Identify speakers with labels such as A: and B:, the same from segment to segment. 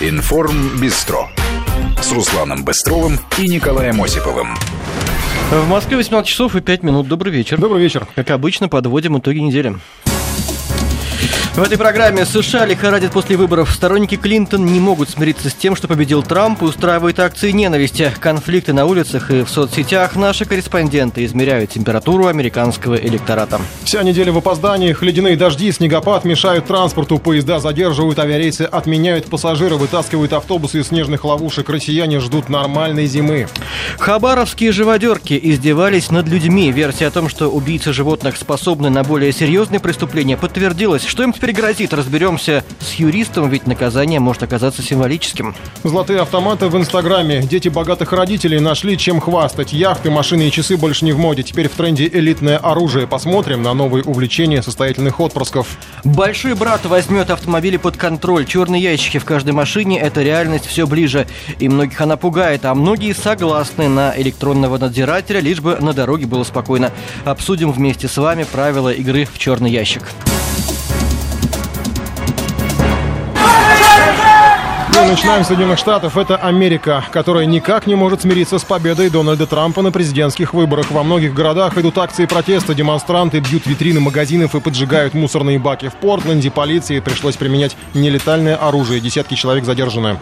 A: Информ Бистро с Русланом Быстровым и Николаем Осиповым.
B: В Москве 18 часов и 5 минут. Добрый вечер.
C: Добрый вечер.
B: Как обычно, подводим итоги недели. В этой программе США лихорадят после выборов. Сторонники Клинтон не могут смириться с тем, что победил Трамп и устраивают акции ненависти. Конфликты на улицах и в соцсетях. Наши корреспонденты измеряют температуру американского электората.
C: Вся неделя в опозданиях. Ледяные дожди, снегопад мешают транспорту. Поезда задерживают, авиарейсы отменяют пассажиры, вытаскивают автобусы из снежных ловушек. Россияне ждут нормальной зимы.
B: Хабаровские живодерки издевались над людьми. Версия о том, что убийцы животных способны на более серьезные преступления, подтвердилась. Что им теперь теперь грозит? Разберемся с юристом, ведь наказание может оказаться символическим.
C: Золотые автоматы в Инстаграме. Дети богатых родителей нашли чем хвастать. Яхты, машины и часы больше не в моде. Теперь в тренде элитное оружие. Посмотрим на новые увлечения состоятельных отпрысков.
B: Большой брат возьмет автомобили под контроль. Черные ящики в каждой машине – это реальность все ближе. И многих она пугает, а многие согласны на электронного надзирателя, лишь бы на дороге было спокойно. Обсудим вместе с вами правила игры в черный ящик.
C: Мы начинаем с Соединенных Штатов. Это Америка, которая никак не может смириться с победой Дональда Трампа на президентских выборах. Во многих городах идут акции протеста, демонстранты бьют витрины магазинов и поджигают мусорные баки. В Портленде полиции пришлось применять нелетальное оружие. Десятки человек задержаны.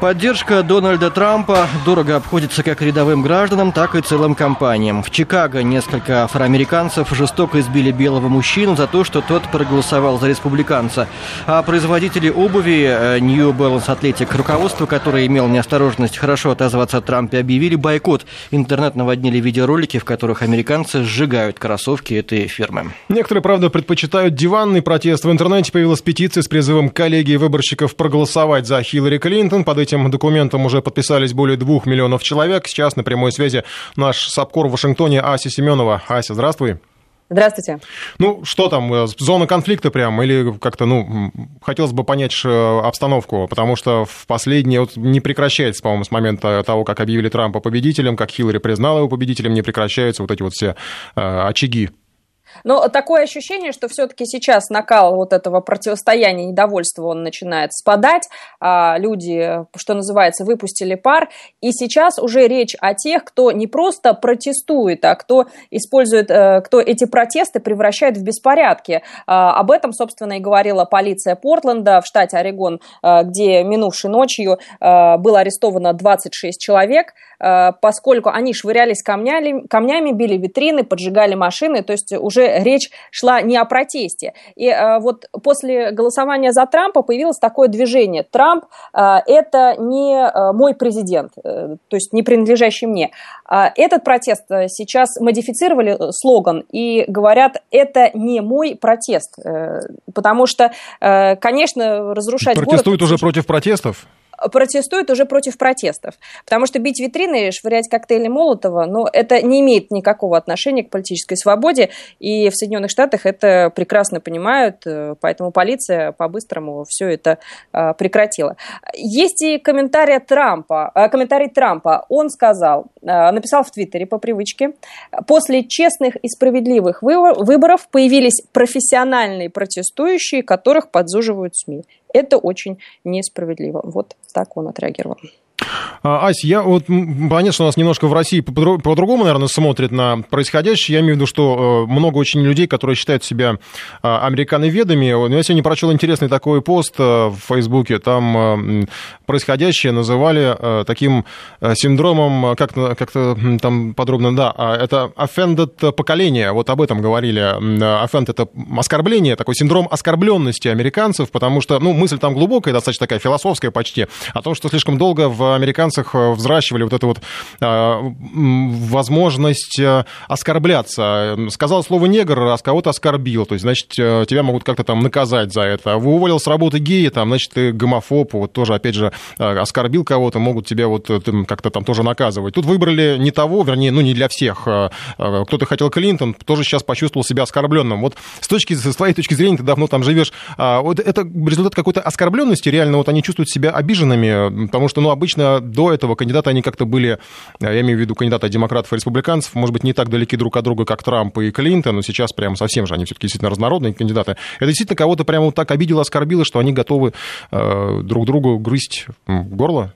B: Поддержка Дональда Трампа дорого обходится как рядовым гражданам, так и целым компаниям. В Чикаго несколько афроамериканцев жестоко избили белого мужчину за то, что тот проголосовал за республиканца. А производители обуви э, New Balance Athletic, руководство которое имело неосторожность хорошо отозваться о Трампе, объявили бойкот. Интернет наводнили видеоролики, в которых американцы сжигают кроссовки этой фирмы.
C: Некоторые, правда, предпочитают диванный протест. В интернете появилась петиция с призывом коллегии выборщиков проголосовать за Хиллари Клинтон. Под этим документом уже подписались более двух миллионов человек. Сейчас на прямой связи наш САПКОР в Вашингтоне Ася Семенова. Ася, здравствуй.
D: Здравствуйте.
C: Ну, что там, э, зона конфликта прям, или как-то, ну, хотелось бы понять обстановку, потому что в последние, вот не прекращается, по-моему, с момента того, как объявили Трампа победителем, как Хиллари признала его победителем, не прекращаются вот эти вот все э, очаги
D: но такое ощущение, что все-таки сейчас накал вот этого противостояния, недовольства, он начинает спадать. А люди, что называется, выпустили пар. И сейчас уже речь о тех, кто не просто протестует, а кто использует, э, кто эти протесты превращает в беспорядки. А, об этом, собственно, и говорила полиция Портленда в штате Орегон, э, где минувшей ночью э, было арестовано 26 человек, поскольку они швырялись камнями, камнями, били витрины, поджигали машины, то есть уже речь шла не о протесте. И э, вот после голосования за Трампа появилось такое движение. Трамп э, это не э, мой президент, то есть не принадлежащий мне. А этот протест сейчас модифицировали слоган и говорят, это не мой протест, потому что, конечно, разрушать
C: Протестуют
D: город...
C: уже против протестов?
D: Протестуют уже против протестов. Потому что бить витрины, швырять коктейли Молотова, ну, это не имеет никакого отношения к политической свободе. И в Соединенных Штатах это прекрасно понимают, э, поэтому полиция по-быстрому все это э, прекратила. Есть и комментарий Трампа. Э, комментарий Трампа. Он сказал, написал в Твиттере по привычке, после честных и справедливых выборов появились профессиональные протестующие, которых подзуживают СМИ. Это очень несправедливо. Вот так он отреагировал.
C: А, Ась, я вот понятно, что у нас немножко в России по-другому, наверное, смотрят на происходящее. Я имею в виду, что э, много очень людей, которые считают себя а, американоведами. Я сегодня прочел интересный такой пост э, в Фейсбуке. Там э, происходящее называли таким синдромом, как-то, как-то там подробно, да, а, это offended поколение. Вот об этом говорили. Offend — это оскорбление, такой синдром оскорбленности американцев, потому что, ну, мысль там глубокая, достаточно такая философская почти, о том, что слишком долго в американцах э, взращивали вот эту вот а, возможность э, оскорбляться. Сказал слово негр, а кого-то оскорбил, то есть, значит, э, тебя могут как-то там наказать за это. Вы уволил с работы гея, там, значит, ты гомофоб, вот тоже, опять же, оскорбил кого-то, могут тебя вот как-то там тоже наказывать. Тут выбрали не того, вернее, ну, не для всех. Кто-то хотел Клинтон, тоже сейчас почувствовал себя оскорбленным. Вот с, точки, с твоей точки зрения, ты давно там живешь, а, вот это результат какой-то оскорбленности, реально вот они чувствуют себя обиженными, потому что, ну, обычно до этого кандидаты, они как-то были, я имею в виду кандидаты демократов и республиканцев, может быть, не так далеки друг от друга, как Трамп и Клинтон, но сейчас прямо совсем же они все-таки действительно разнородные кандидаты. Это действительно кого-то прямо вот так обидело, оскорбило, что они готовы э, друг другу грызть горло?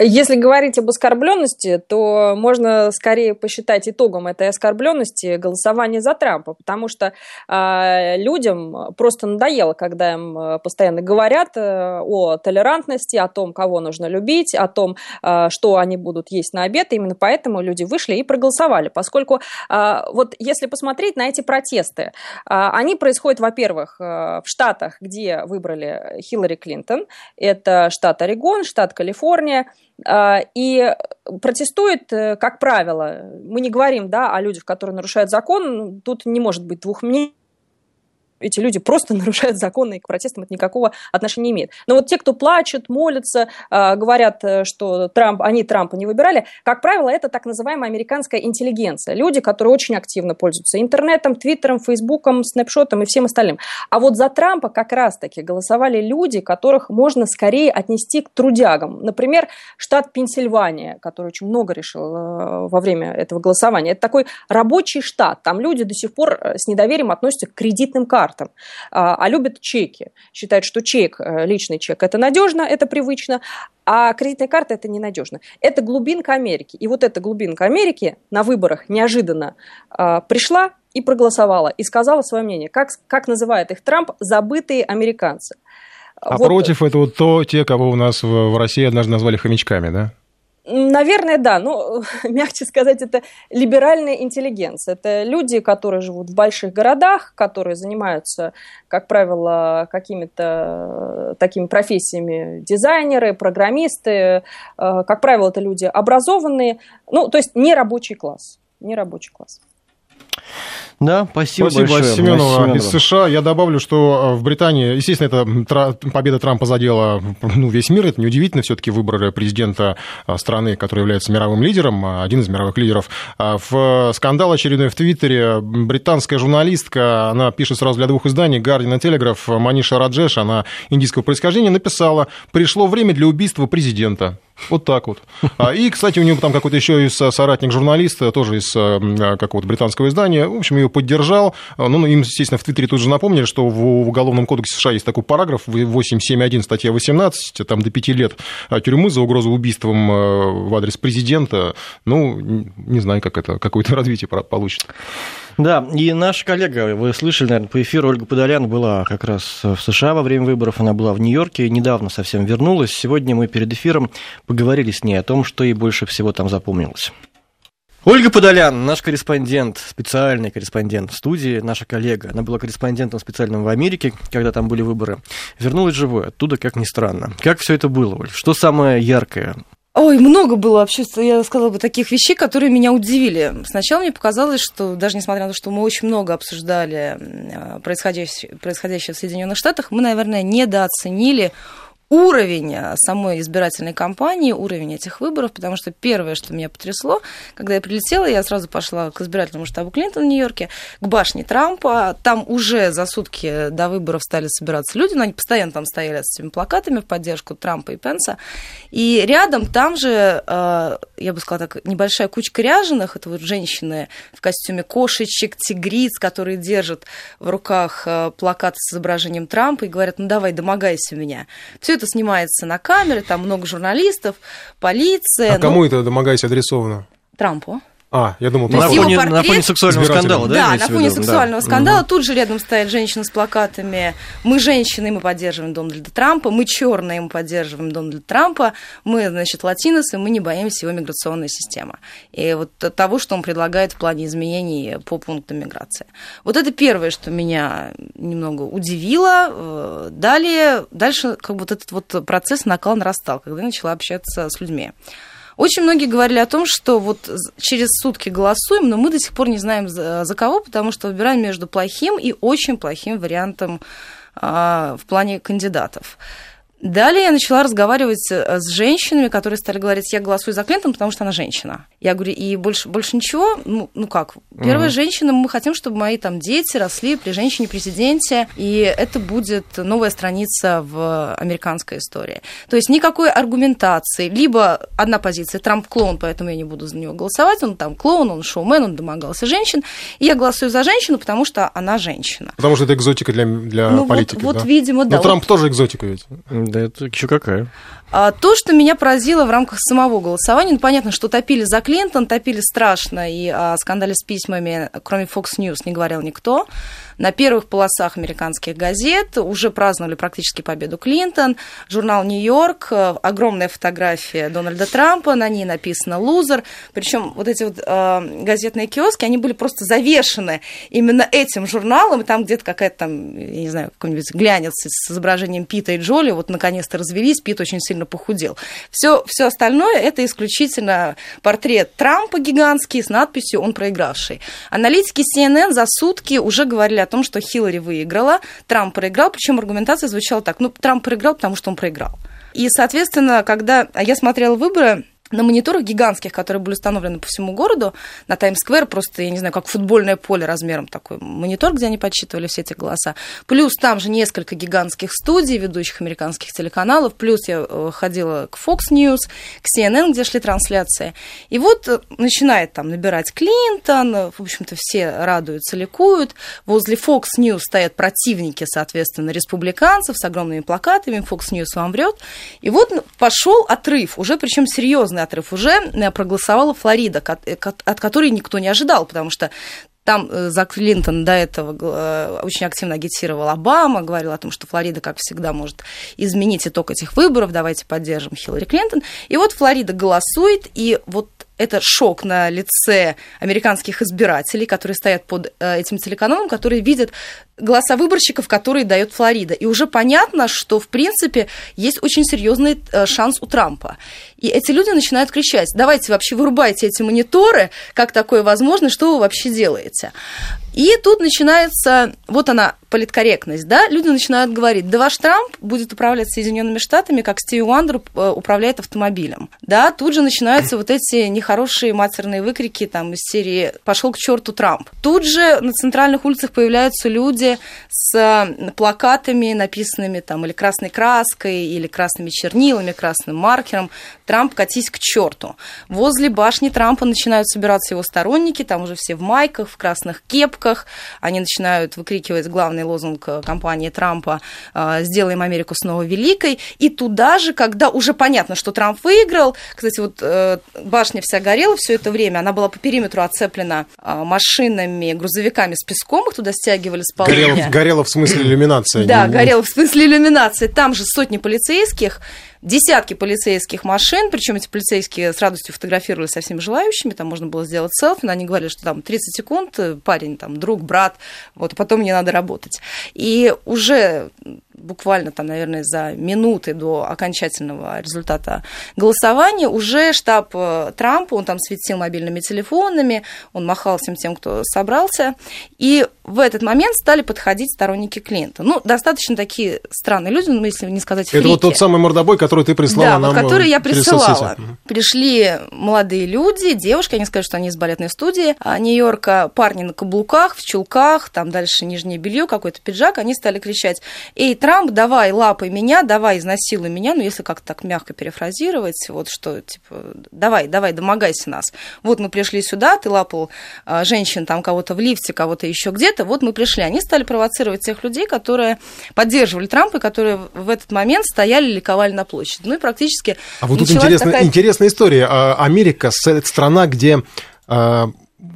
D: Если говорить об оскорбленности, то можно скорее посчитать итогом этой оскорбленности голосование за Трампа, потому что э, людям просто надоело, когда им а, постоянно говорят э, о толерантности, о том, кого нужно любить, о том, э, что они будут есть на обед. Именно поэтому люди вышли и проголосовали, поскольку э, вот если посмотреть на эти протесты, э, они происходят, во-первых, э, в штатах, где выбрали Хиллари Клинтон, это штат Орегон, штат Калифорния, а, и протестует, э, как правило, мы не говорим да, о людях, которые нарушают закон, тут не может быть двух мнений, эти люди просто нарушают законы, и к протестам это никакого отношения не имеет. Но вот те, кто плачут, молятся, а, говорят, э, что Трамп, они Трампа не выбирали, как правило, это так называемая американская интеллигенция. Люди, которые очень активно пользуются интернетом, твиттером, фейсбуком, снапшотом и всем остальным. А вот за Трампа как раз-таки голосовали люди, которых можно скорее отнести к трудягам. Например, штат Пенсильвания, который очень много решил э, во время этого голосования. Это такой рабочий штат. Там люди до сих пор э, с недоверием относятся к кредитным картам картам, а, а любят чеки. Считают, что чек, э, личный чек, это надежно, это привычно, а кредитная карта это ненадежно. Это глубинка Америки. И вот эта глубинка Америки на выборах неожиданно а, пришла и проголосовала, и сказала свое мнение. Как, как называет их Трамп, забытые американцы.
C: А вот. против этого то, те, кого у нас в России однажды назвали хомячками, да?
D: Наверное, да. Ну, мягче сказать, это либеральная интеллигенция. Это люди, которые живут в больших городах, которые занимаются, как правило, какими-то такими профессиями дизайнеры, программисты. Э, как правило, это люди образованные. Ну, то есть не рабочий класс. Не рабочий класс.
B: Да, спасибо,
C: спасибо
B: большое.
C: Семенова Семенова. из США. Я добавлю, что э, в Британии, естественно, это победа Трампа задела ну, весь мир. Это неудивительно. Все-таки выбрали президента э, страны, который является мировым лидером, э, один из мировых лидеров. В скандал очередной в Твиттере британская журналистка, она пишет сразу для двух изданий, Guardian и Telegraph, Маниша Раджеш, она индийского происхождения, написала, пришло время для убийства президента. Вот так вот. А, и, кстати, у него там какой-то еще из соратник журналиста, тоже из какого-то британского издания, в общем, ее поддержал. Ну, ну, им, естественно, в Твиттере тут же напомнили, что в Уголовном кодексе США есть такой параграф 871, статья 18, там до 5 лет тюрьмы за угрозу убийством э, в адрес президента. Ну, не знаю, как это, какое-то развитие получит.
B: Да, и наш коллега, вы слышали, наверное, по эфиру, Ольга Подолян была как раз в США во время выборов, она была в Нью-Йорке, недавно совсем вернулась. Сегодня мы перед эфиром поговорили с ней о том, что ей больше всего там запомнилось. Ольга Подолян, наш корреспондент, специальный корреспондент в студии, наша коллега. Она была корреспондентом специальным в Америке, когда там были выборы. Вернулась живой оттуда, как ни странно. Как все это было, Оль? Что самое яркое?
E: Ой, много было вообще, я сказала бы, таких вещей, которые меня удивили. Сначала мне показалось, что даже несмотря на то, что мы очень много обсуждали э, происходящее, происходящее в Соединенных Штатах, мы, наверное, недооценили уровень э, самой избирательной кампании, уровень этих выборов, потому что первое, что меня потрясло, когда я прилетела, я сразу пошла к избирательному штабу Клинтона в Нью-Йорке, к башне Трампа. Там уже за сутки до выборов стали собираться люди, но они постоянно там стояли с этими плакатами в поддержку Трампа и Пенса. И рядом там же, э, я бы сказала так, небольшая кучка ряженых, это вот женщины в костюме кошечек, тигриц, которые держат в руках э, плакат с изображением Трампа и говорят, ну давай, домогайся меня. Все это снимается на камеры, там много журналистов, полиция.
C: А ну... кому это домогайся адресовано?
E: Трампу.
C: А, я думал,
B: на фоне, портрет... на фоне сексуального скандала, да?
E: Да, на фоне сексуального да. скандала. Угу. Тут же рядом стоят женщины с плакатами «Мы женщины, мы поддерживаем Дональда Трампа», «Мы черные, мы поддерживаем Дональда Трампа», «Мы, значит, латиносы, мы не боимся его миграционной системы». И вот того, что он предлагает в плане изменений по пунктам миграции. Вот это первое, что меня немного удивило. Далее, дальше как бы вот этот вот процесс накал нарастал, когда я начала общаться с людьми. Очень многие говорили о том, что вот через сутки голосуем, но мы до сих пор не знаем за, за кого, потому что выбираем между плохим и очень плохим вариантом а, в плане кандидатов. Далее я начала разговаривать э, с женщинами, которые стали говорить, я голосую за Клинтон, потому что она женщина. Я говорю, и больше, больше ничего? Ну, ну как? Первая mm-hmm. женщина, мы хотим, чтобы мои там дети росли при женщине-президенте, и это будет новая страница в американской истории. То есть никакой аргументации. Либо одна позиция, Трамп клоун, поэтому я не буду за него голосовать, он там клоун, он шоумен, он домогался женщин, и я голосую за женщину, потому что она женщина.
C: Потому что это экзотика для, для ну, политики,
E: вот, да? вот, видимо, да.
C: Но Трамп тоже экзотика ведь.
B: Да это еще какая.
E: А, то, что меня поразило в рамках самого голосования, ну, понятно, что топили за Клинтон, топили страшно, и о скандале с письмами, кроме Fox News, не говорил никто. На первых полосах американских газет уже праздновали практически победу Клинтон. Журнал «Нью-Йорк», э, огромная фотография Дональда Трампа, на ней написано «Лузер». Причем вот эти вот э, газетные киоски, они были просто завешены именно этим журналом, и там где-то какая-то там, я не знаю, какой-нибудь глянец с изображением Пита и Джоли, вот наконец-то развелись, Пит очень сильно похудел. Все, все остальное это исключительно портрет Трампа гигантский с надписью «Он проигравший». Аналитики CNN за сутки уже говорили о том, что Хиллари выиграла, Трамп проиграл, причем аргументация звучала так, ну, Трамп проиграл, потому что он проиграл. И, соответственно, когда я смотрела выборы, на мониторах гигантских, которые были установлены по всему городу, на Таймс-сквер, просто, я не знаю, как футбольное поле размером такой монитор, где они подсчитывали все эти голоса. Плюс там же несколько гигантских студий, ведущих американских телеканалов. Плюс я э, ходила к Fox News, к CNN, где шли трансляции. И вот э, начинает там набирать Клинтон, в общем-то, все радуются, ликуют. Возле Fox News стоят противники, соответственно, республиканцев с огромными плакатами, Fox News вам врет. И вот пошел отрыв, уже причем серьезный отрыв уже э, проголосовала Флорида, э, от которой никто не ожидал, потому что там э, за Клинтон до этого очень активно агитировал Обама, говорил о том, что Флорида, как всегда, может изменить итог этих выборов, давайте поддержим Хиллари Клинтон. И вот Флорида голосует, и вот это шок на лице американских избирателей, которые стоят под этим телеканалом, которые видят голоса выборщиков, которые дает Флорида. И уже понятно, что, в принципе, есть очень серьезный э, шанс у Трампа. И эти люди начинают кричать, давайте вообще вырубайте эти мониторы, как такое возможно, что вы вообще делаете? И тут начинается, вот она, политкорректность, да, люди начинают говорить, да ваш Трамп будет управлять Соединенными Штатами, как Стиви Уандер э, управляет автомобилем, да, тут же начинаются вот эти нехорошие матерные выкрики там из серии «пошел к черту Трамп». Тут же на центральных улицах появляются люди, с плакатами, написанными там или красной краской, или красными чернилами, красным маркером «Трамп, катись к черту». Возле башни Трампа начинают собираться его сторонники, там уже все в майках, в красных кепках, они начинают выкрикивать главный лозунг кампании Трампа а, «Сделаем Америку снова великой», и туда же, когда уже понятно, что Трамп выиграл, кстати, вот э, башня вся горела все это время, она была по периметру оцеплена а, машинами, грузовиками с песком, их туда стягивали с полы
C: Горело, горело в смысле иллюминации.
E: Да, горело в смысле иллюминации. Там же сотни полицейских, десятки полицейских машин, причем эти полицейские с радостью фотографировали со всеми желающими, там можно было сделать селфи, но они говорили, что там 30 секунд, э, парень, там, друг, брат, вот, а потом мне надо работать. И уже буквально там, наверное, за минуты до окончательного результата голосования уже штаб э, Трампа, он там светил мобильными телефонами, он махал всем тем, кто собрался, и в этот момент стали подходить сторонники Клинтона. Ну, достаточно такие странные люди, ну, если не сказать фрики.
C: Это вот тот самый мордобой, который ты прислала
E: да,
C: нам
E: вот, который я
C: э,
E: присылала. Пришли молодые люди, девушки, они скажут, что они из балетной студии а Нью-Йорка, парни на каблуках, в чулках, там дальше нижнее белье, какой-то пиджак, они стали кричать, эй, Трамп, давай лапай меня, давай изнасилуй меня, ну, если как-то так мягко перефразировать, вот что, типа, давай, давай, домогайся нас. Вот мы пришли сюда, ты лапал а, женщин, там, кого-то в лифте, кого-то еще где-то, вот мы пришли. Они стали провоцировать тех людей, которые поддерживали Трампа, и которые в этот момент стояли, ликовали на площади. Ну, и практически...
C: А вот тут интересная, такая... интересная история. А, Америка – страна, где а,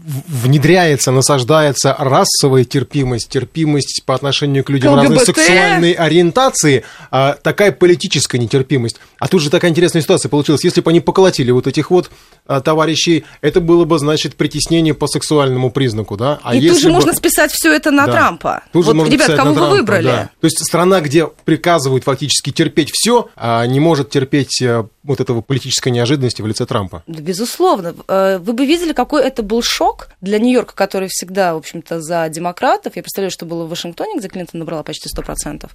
C: внедряется, насаждается расовая терпимость, терпимость по отношению к людям разной сексуальной ориентации, а такая политическая нетерпимость. А тут же такая интересная ситуация получилась. Если бы они поколотили вот этих вот а, товарищей, это было бы, значит, притеснение по сексуальному признаку, да?
E: А И тут же бы... можно списать все это на да. Трампа.
C: Тут
E: вот, ребят, кого вы Трампа, выбрали? Да.
C: То есть страна, где приказывают фактически терпеть все, а не может терпеть э, вот этого политической неожиданности в лице Трампа.
E: Да, безусловно. Э, вы бы видели, какой это был шок, шок. Для Нью-Йорка, который всегда, в общем-то, за демократов, я представляю, что было в Вашингтоне, где Клинтон набрала почти 100%,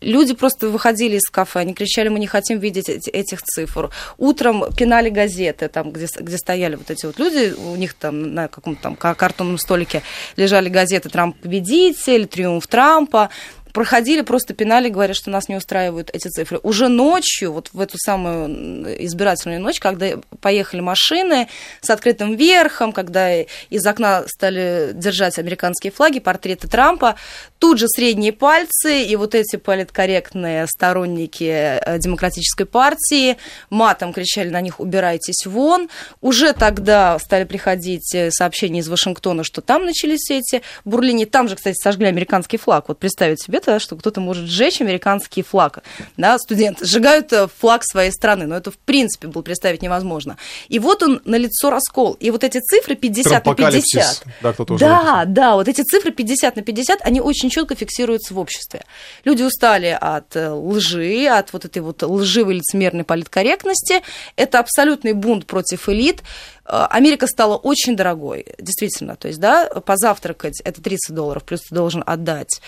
E: люди просто выходили из кафе, они кричали, мы не хотим видеть этих цифр. Утром пинали газеты, там, где, где стояли вот эти вот люди, у них там на каком-то там картонном столике лежали газеты «Трамп победитель», «Триумф Трампа», проходили, просто пинали, говоря, что нас не устраивают эти цифры. Уже ночью, вот в эту самую избирательную ночь, когда поехали машины с открытым верхом, когда из окна стали держать американские флаги, портреты Трампа, тут же средние пальцы и вот эти политкорректные сторонники э, демократической партии матом кричали на них «убирайтесь вон». Уже тогда стали приходить э, сообщения из Вашингтона, что там начались эти бурлини. Там же, кстати, сожгли американский флаг. Вот представить себе да, что кто-то может сжечь американский флаг. Да, студенты сжигают э, флаг своей страны, но это в принципе было представить невозможно. И вот он на лицо раскол. И вот эти цифры 50 на 50.
C: Да, кто
E: да, да, вот эти цифры 50 на 50, они очень четко фиксируются в обществе. Люди устали от э, лжи, от вот этой вот лживой лицемерной политкорректности. Это абсолютный бунт против элит. Э, Америка стала очень дорогой, действительно. То есть, да, позавтракать это 30 долларов, плюс ты должен отдать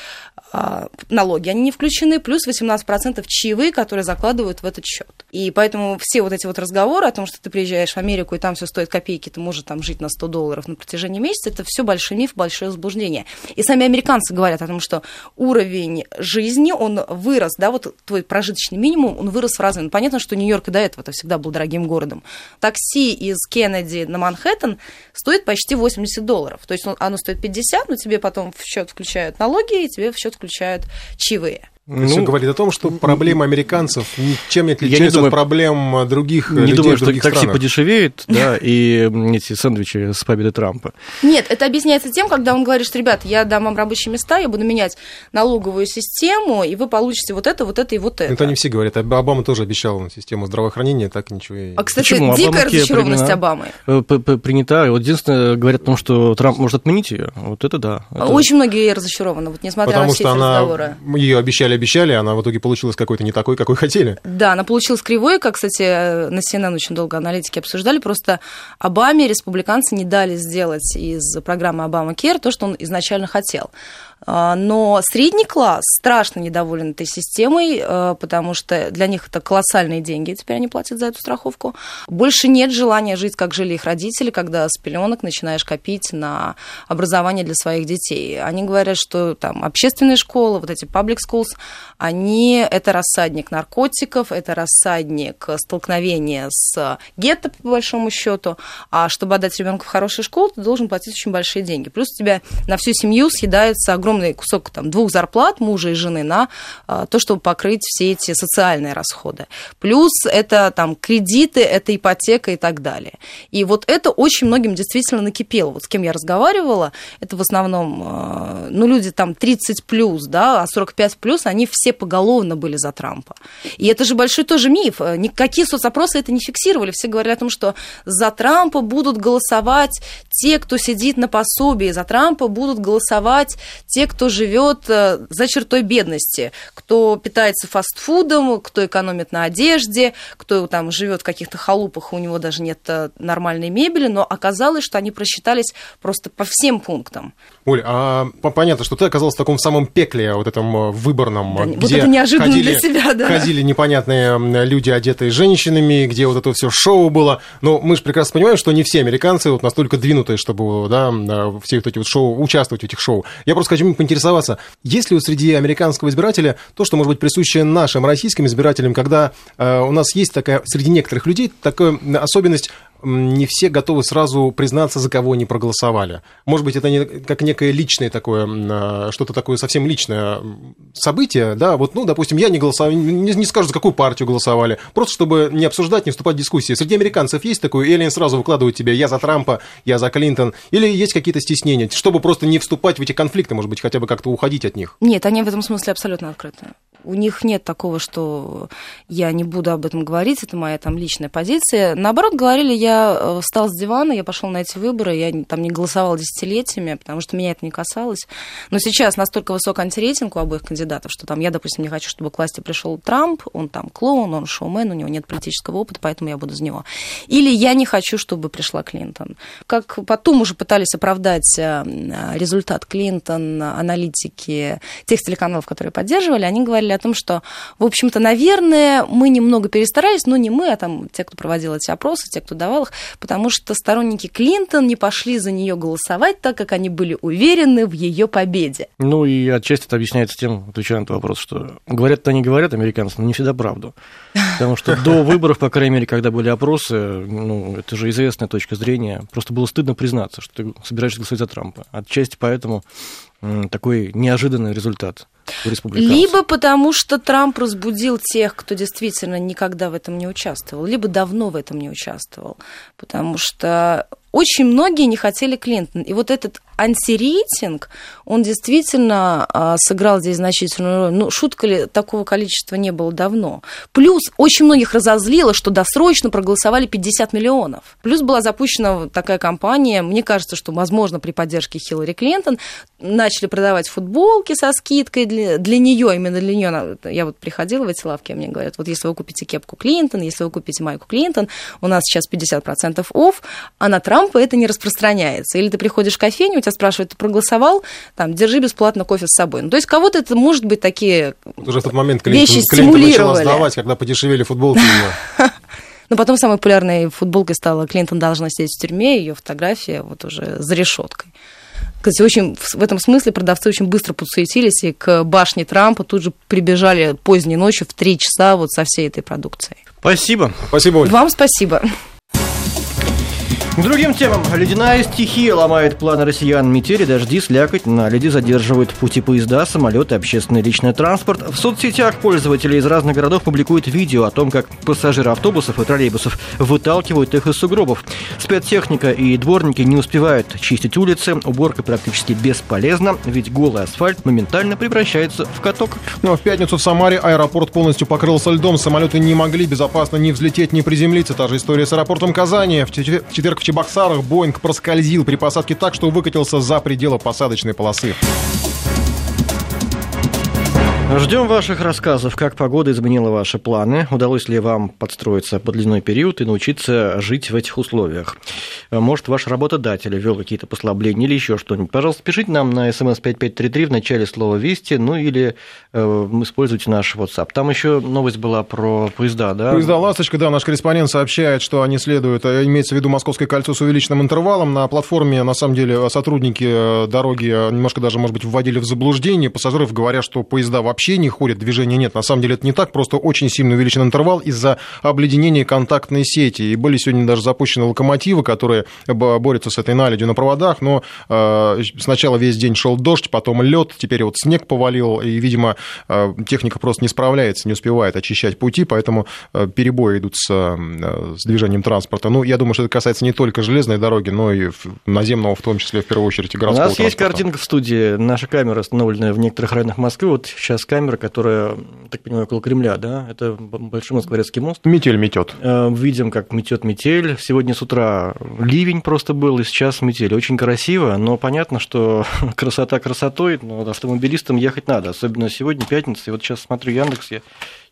E: налоги, они не включены, плюс 18% чаевые, которые закладывают в этот счет. И поэтому все вот эти вот разговоры о том, что ты приезжаешь в Америку, и там все стоит копейки, ты можешь там жить на 100 долларов на протяжении месяца, это все большой миф, большое заблуждение. И сами американцы говорят о том, что уровень жизни, он вырос, да, вот твой прожиточный минимум, он вырос в разы. Ну, понятно, что Нью-Йорк и до этого это всегда был дорогим городом. Такси из Кеннеди на Манхэттен стоит почти 80 долларов. То есть оно стоит 50, но тебе потом в счет включают налоги, и тебе в счет включают чаевые.
C: Ну, все говорит о том, что проблемы американцев ничем не отличаются не думаю, от проблем других
B: не
C: людей
B: думаю,
C: в других
B: что такси
C: странах.
B: подешевеет, да, и эти сэндвичи с победой Трампа.
E: Нет, это объясняется тем, когда он говорит, что, ребят, я дам вам рабочие места, я буду менять налоговую систему, и вы получите вот это, вот это и вот это.
C: Это не все говорят. Обама тоже обещал систему здравоохранения, так ничего и...
E: А, кстати, Почему? дикая разочарованность Обамы.
B: Э, принята. Вот единственное, говорят о том, что Трамп может отменить ее. Вот это да. Это...
E: Очень многие разочарованы, вот несмотря
C: Потому
E: на все
C: что
E: эти
C: она...
E: разговоры.
C: Ее обещали-обещали, она в итоге получилась какой-то не такой, какой хотели.
E: Да, она получилась кривой, как, кстати, на CNN очень долго аналитики обсуждали. Просто Обаме республиканцы не дали сделать из программы Обама Кер то, что он изначально хотел. А, но средний класс страшно недоволен этой системой, а, потому что для них это колоссальные деньги, теперь они платят за эту страховку. Больше нет желания жить, как жили их родители, когда с пеленок начинаешь копить на образование для своих детей. Они говорят, что там общественные школы, вот эти public schools, они это рассадник наркотиков, это рассадник столкновения с гетто, по большому счету. А чтобы отдать ребенка в хорошую школу, ты должен платить очень большие деньги. Плюс у тебя на всю семью съедается огромный кусок там, двух зарплат мужа и жены на а, то, чтобы покрыть все эти социальные расходы. Плюс это там кредиты, это ипотека и так далее. И вот это очень многим действительно накипело. Вот с кем я разговаривала, это в основном, а, ну, люди там 30 плюс, да, а 45 плюс, они все поголовно были за Трампа. И это же большой тоже миф. Никакие соцопросы это не фиксировали. Все говорили о том, что за Трампа будут голосовать те, кто сидит на пособии, за Трампа будут голосовать те, кто живет э, за чертой бедности, кто питается фастфудом, кто экономит на одежде, кто там живет в каких-то халупах, у него даже нет э, нормальной мебели, но оказалось, что они просчитались просто по всем пунктам.
C: Оль, а понятно, что ты оказался в таком самом пекле, вот этом э, выборном,
E: да, вот это неожиданно
C: ходили,
E: для себя, да.
C: ходили непонятные люди, одетые женщинами, где вот это все шоу было. Но мы же прекрасно понимаем, что не все американцы вот настолько двинутые, чтобы да, все вот эти вот шоу, участвовать в этих шоу. Я просто хочу поинтересоваться, есть ли вот среди американского избирателя то, что может быть присуще нашим российским избирателям, когда э, у нас есть такая, среди некоторых людей, такая особенность не все готовы сразу признаться, за кого они проголосовали. Может быть, это не, как некое личное такое, а, что-то такое совсем личное событие, да, вот, ну, допустим, я не голосовал, не, не скажу, за какую партию голосовали, просто чтобы не обсуждать, не вступать в дискуссии. Среди американцев есть такое, или они сразу выкладывают тебе, я за Трампа, я за Клинтон, или есть какие-то стеснения, чтобы просто не вступать в эти конфликты, может быть, хотя бы как-то уходить от них?
E: Нет, они в этом смысле абсолютно открыты. У них нет такого, что я не буду об этом говорить, это моя там личная позиция. Наоборот, говорили, я э, встал с дивана, я пошел на эти выборы, я там не голосовал десятилетиями, потому что меня это не касалось. Но сейчас настолько высок антирейтинг у обоих кандидатов, что там я, допустим, не хочу, чтобы к власти пришел Трамп, он там клоун, он шоумен, у него нет политического опыта, поэтому я буду за него. Или я не хочу, чтобы пришла Клинтон. Как потом уже пытались оправдать э, результат Клинтон, аналитики тех телеканалов, которые поддерживали, они говорили о том, что, в общем-то, наверное, мы немного перестарались, но не мы, а там те, кто проводил эти опросы, те, кто давал их, потому что сторонники Клинтон не пошли за нее голосовать, так как они были уверены в ее победе.
B: Ну и отчасти это объясняется тем, отвечая на этот вопрос, что говорят-то они говорят, американцы, но не всегда правду. Потому что до выборов, по крайней мере, когда были опросы, ну, это же известная точка зрения, просто было стыдно признаться, что ты собираешься голосовать за Трампа. Отчасти поэтому такой неожиданный результат
E: Либо потому, что Трамп разбудил тех, кто действительно никогда в этом не участвовал, либо давно в этом не участвовал. Потому что очень многие не хотели Клинтон. И вот этот антирейтинг, он действительно а, сыграл здесь значительную роль. Ну, шутка ли, такого количества не было давно. Плюс очень многих разозлило, что досрочно проголосовали 50 миллионов. Плюс была запущена такая кампания, мне кажется, что, возможно, при поддержке Хиллари Клинтон начали продавать футболки со скидкой для, для нее, именно для нее. Я вот приходила в эти лавки, мне говорят, вот если вы купите кепку Клинтон, если вы купите майку Клинтон, у нас сейчас 50% офф, а на Трампа это не распространяется. Или ты приходишь в кофейню, у тебя спрашивают, ты проголосовал, там, держи бесплатно кофе с собой. Ну, то есть кого-то это, может быть, такие
C: вот уже в тот момент Клинтон, вещи Клинтон стимулировали. начала сдавать, когда подешевели футболки.
E: Но потом самой популярной футболкой стала Клинтон должна сидеть в тюрьме, ее фотография вот уже за решеткой. Кстати, очень, в этом смысле продавцы очень быстро подсуетились, и к башне Трампа тут же прибежали поздней ночью в три часа вот со всей этой продукцией.
B: Спасибо.
C: Спасибо, Оль.
E: Вам спасибо.
B: Другим темам. Ледяная стихия ломает планы россиян. Метели, дожди, слякоть, наледи задерживают пути поезда, самолеты, общественный личный транспорт. В соцсетях пользователи из разных городов публикуют видео о том, как пассажиры автобусов и троллейбусов выталкивают их из сугробов. Спецтехника и дворники не успевают чистить улицы. Уборка практически бесполезна, ведь голый асфальт моментально превращается в каток.
C: Ну, а в пятницу в Самаре аэропорт полностью покрылся льдом. Самолеты не могли безопасно ни взлететь, ни приземлиться. Та же история с аэропортом Казани. В четверг в Чебоксарах Боинг проскользил при посадке так, что выкатился за пределы посадочной полосы.
B: Ждем ваших рассказов, как погода изменила ваши планы, удалось ли вам подстроиться под ледяной период и научиться жить в этих условиях. Может, ваш работодатель ввел какие-то послабления или еще что-нибудь. Пожалуйста, пишите нам на смс 5533 в начале слова «Вести», ну или э, используйте наш WhatsApp. Там еще новость была про поезда, да?
C: Поезда «Ласточка», да, наш корреспондент сообщает, что они следуют, э, имеется в виду Московское кольцо с увеличенным интервалом. На платформе, на самом деле, сотрудники э, дороги немножко даже, может быть, вводили в заблуждение пассажиров, говоря, что поезда вообще вообще не ходят, движения нет. На самом деле это не так, просто очень сильно увеличен интервал из-за обледенения контактной сети. И были сегодня даже запущены локомотивы, которые борются с этой наледью на проводах, но э, сначала весь день шел дождь, потом лед, теперь вот снег повалил, и, видимо, э, техника просто не справляется, не успевает очищать пути, поэтому э, перебои идут с, с движением транспорта. Ну, я думаю, что это касается не только железной дороги, но и наземного, в том числе, в первую очередь, и городского
B: У нас
C: транспорта.
B: есть картинка в студии, наша камера установлена в некоторых районах Москвы, вот сейчас камера, которая, так понимаю, около Кремля, да, это Большой Москворецкий мост.
C: Метель метет.
B: Э, видим, как метет метель. Сегодня с утра ливень просто был, и сейчас метель. Очень красиво, но понятно, что красота красотой, но автомобилистам ехать надо, особенно сегодня пятница. И вот сейчас смотрю Яндекс, я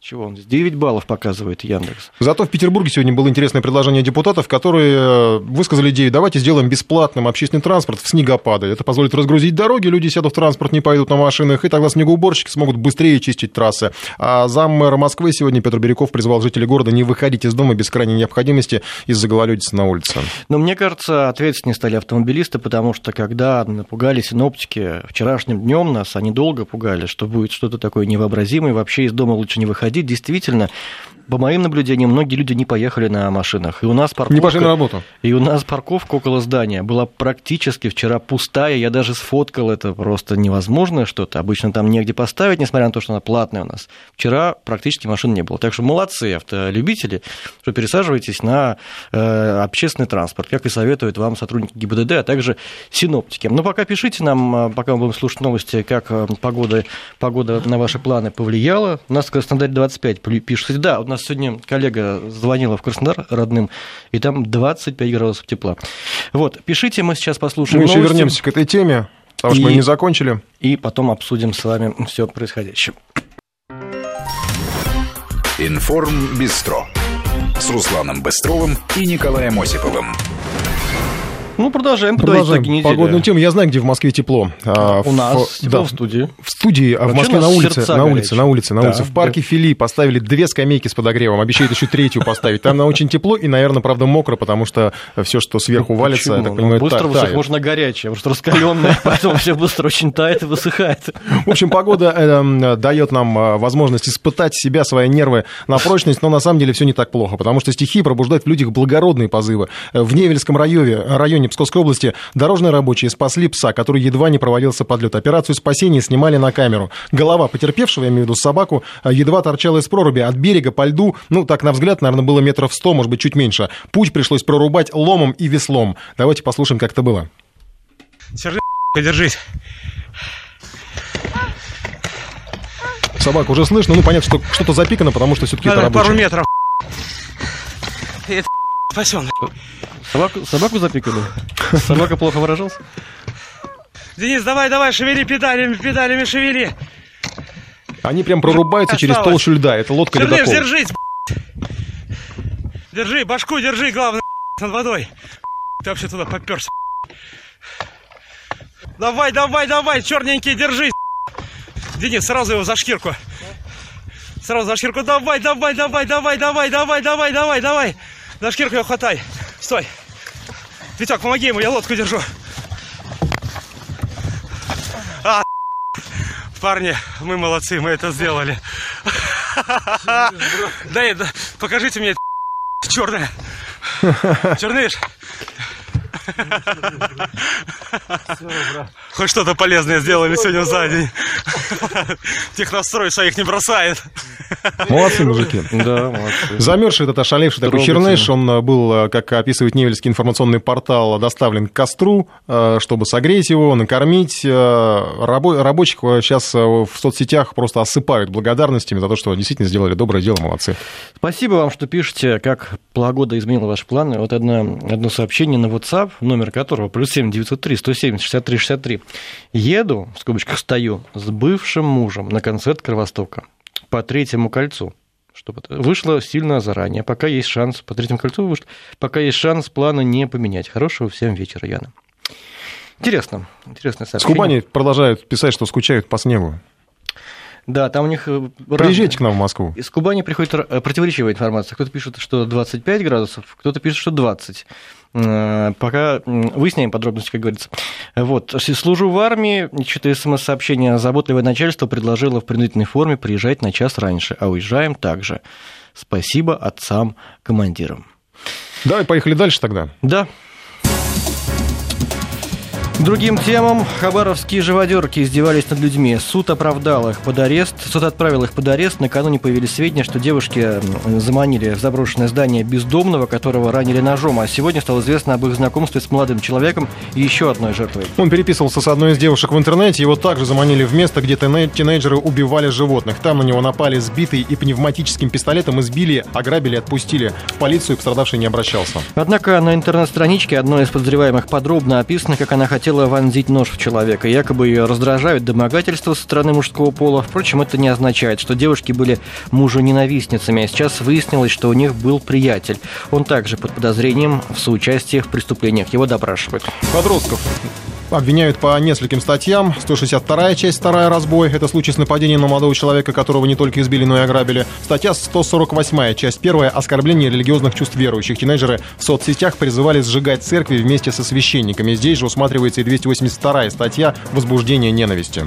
B: чего он? 9 баллов показывает Яндекс.
C: Зато в Петербурге сегодня было интересное предложение депутатов, которые э, высказали идею, давайте сделаем бесплатным общественный транспорт в снегопады. Это позволит разгрузить дороги, люди сядут в транспорт, не пойдут на машинах, и тогда снегоуборщики смогут быстрее чистить трассы. А зам мэра Москвы сегодня Петр Бирюков призвал жителей города не выходить из дома без крайней необходимости из-за гололедицы на улице.
B: Но мне кажется, ответственнее стали автомобилисты, потому что когда напугали синоптики вчерашним днем нас, они долго пугали, что будет что-то такое невообразимое, вообще из дома лучше не выходить. Действительно, по моим наблюдениям, многие люди не поехали на машинах. И у нас парковка...
C: Не пошли на работу.
B: И у нас парковка около здания была практически вчера пустая. Я даже сфоткал это просто невозможно что-то. Обычно там негде поставить, несмотря на то, что она платная у нас. Вчера практически машин не было. Так что молодцы, автолюбители, что пересаживайтесь на э, общественный транспорт, как и советуют вам сотрудники ГИБДД, а также синоптики. Но пока пишите нам, э, пока мы будем слушать новости, как э, погода, погода на ваши планы повлияла. У нас в Краснодаре 25 пишут. Да, у нас сегодня коллега звонила в Краснодар родным, и там 25 градусов тепла. Вот, пишите, мы сейчас послушаем
C: Мы
B: новости.
C: еще вернемся к этой теме, потому что
B: И-
C: мы не закончили.
B: И потом обсудим с вами все происходящее.
A: Информ Бистро с Русланом Быстровым и Николаем Осиповым.
B: Ну, продолжаем
C: Продолжаем
B: итоги
C: погодную тему. Я знаю, где в Москве тепло. А,
B: У нас
C: в,
B: тепло
C: да,
B: в студии.
C: в студии, а в Москве
B: у
C: на
B: нас
C: улице, на улице, на улице, на
B: Да,
C: улице. В парке Фили поставили две скамейки с подогревом. Обещают еще третью поставить. Там на очень тепло и, наверное, правда, мокро, потому что все, что сверху валится, я
B: Почему?
C: так
B: Ну,
C: понимаю,
B: быстро
C: та-
B: на горячее, может, раскаленное, поэтому все быстро очень тает и высыхает.
C: В общем, погода э, дает нам э, возможность испытать себя, свои нервы на прочность, но на самом деле все не так плохо, потому что стихи пробуждают в людях благородные позывы. Э, В Невельском районе, районе Псковской области дорожные рабочие спасли пса, который едва не провалился под лед. Операцию спасения снимали на камеру. Голова потерпевшего, я имею в виду собаку, э, едва торчала из проруби от берега по льду, ну, так на взгляд, наверное, было метров сто, может быть, чуть меньше. Путь пришлось прорубать ломом и веслом. Давайте послушаем, как это было.
F: Держи, держись.
C: Собаку уже слышно, ну, понятно, что что-то запикано, потому что все-таки это
F: Надо пару метров. И это спасен.
B: Собаку, собаку запикали? Собака плохо выражался?
F: Денис, давай, давай, шевели педалями, педалями шевели.
C: Они прям прорубаются через толщу льда. Это лодка
F: Держись,
C: ледокол.
F: держись. Держи, башку держи, главное, над водой. Ты вообще туда поперся. Давай, давай, давай, черненький, держись. Денис, сразу его за шкирку. Сразу за шкирку. Давай, давай, давай, давай, давай, давай, давай, давай, давай. За шкирку его хватай. Стой. Витек, помоги ему, я лодку держу. А, парни, мы молодцы, мы это сделали. Дай, да, покажите мне черное. Черныш. Хоть что-то полезное сделали сегодня за день. Технострой своих не бросает.
C: Молодцы, мужики.
B: Да, молодцы.
C: Замерзший этот ошалевший такой черныш, он э, был, э, как описывает Невельский информационный портал, доставлен к костру, э, чтобы согреть его, накормить. Рабо- Рабочих сейчас в соцсетях просто осыпают благодарностями за то, что действительно сделали доброе дело, молодцы.
B: Спасибо вам, что пишете, как погода изменила ваши планы. Вот одно, одно сообщение на WhatsApp, номер которого плюс 7 903 170 63 63. Еду, в скобочках стою, с бывшим мужем на концерт Кровостока по третьему кольцу. Чтобы вышло сильно заранее. Пока есть шанс, по третьему кольцу вышло, пока есть шанс планы не поменять. Хорошего всем вечера, Яна. Интересно, интересное
C: С
B: сообщение.
C: Кубани продолжают писать, что скучают по снегу.
B: Да, там у них... э,
C: Приезжайте
B: разные-
C: к нам в Москву.
B: Из Кубани приходит э, противоречивая информация. Кто-то пишет, что 25 градусов, кто-то пишет, что 20. Э, Пока выясняем подробности, как говорится. Вот. Служу в армии, что-то смс-сообщение. Заботливое начальство предложило в принудительной форме приезжать на час раньше, а уезжаем также. Спасибо отцам-командирам.
C: Давай, поехали дальше тогда.
B: Да. Другим темам хабаровские живодерки издевались над людьми. Суд оправдал их под арест. Суд отправил их под арест. Накануне появились сведения, что девушки заманили в заброшенное здание бездомного, которого ранили ножом. А сегодня стало известно об их знакомстве с молодым человеком и еще одной жертвой.
C: Он переписывался с одной из девушек в интернете, его также заманили в место, где тине- тинейджеры убивали животных. Там на него напали сбитый и пневматическим пистолетом, избили, ограбили, отпустили. В полицию пострадавший не обращался.
B: Однако на интернет-страничке одной из подозреваемых подробно описано, как она хотела вонзить нож в человека. Якобы ее раздражают домогательства со стороны мужского пола. Впрочем, это не означает, что девушки были мужу ненавистницами. А сейчас выяснилось, что у них был приятель. Он также под подозрением в соучастии в преступлениях. Его допрашивают.
C: Подростков обвиняют по нескольким статьям. 162 часть, вторая разбой. Это случай с нападением на молодого человека, которого не только избили, но и ограбили. Статья 148 часть первая. Оскорбление религиозных чувств верующих. Тинейджеры в соцсетях призывали сжигать церкви вместе со священниками. Здесь же усматривается и 282 статья возбуждения ненависти.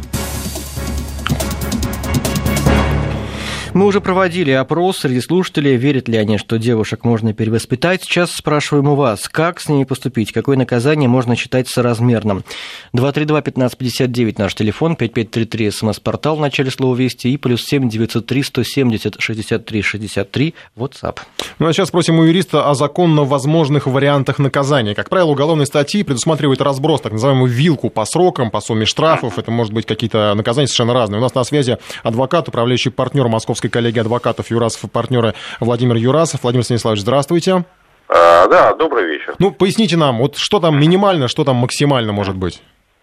B: Мы уже проводили опрос среди слушателей, верят ли они, что девушек можно перевоспитать. Сейчас спрашиваем у вас, как с ними поступить, какое наказание можно считать соразмерным. 232-1559 наш телефон, 5533 смс-портал в начале слова «Вести» и плюс 7 903 170 63 63 WhatsApp.
C: Ну а сейчас спросим у юриста о законно возможных вариантах наказания. Как правило, уголовные статьи предусматривают разброс, так называемую вилку по срокам, по сумме штрафов. Это может быть какие-то наказания совершенно разные. У нас на связи адвокат, управляющий партнер московской коллегии адвокатов Юрасов и партнеры Владимир Юрасов. Владимир Станиславович, здравствуйте.
G: А, да, добрый вечер.
C: Ну, поясните нам, вот что там минимально, что там максимально может быть?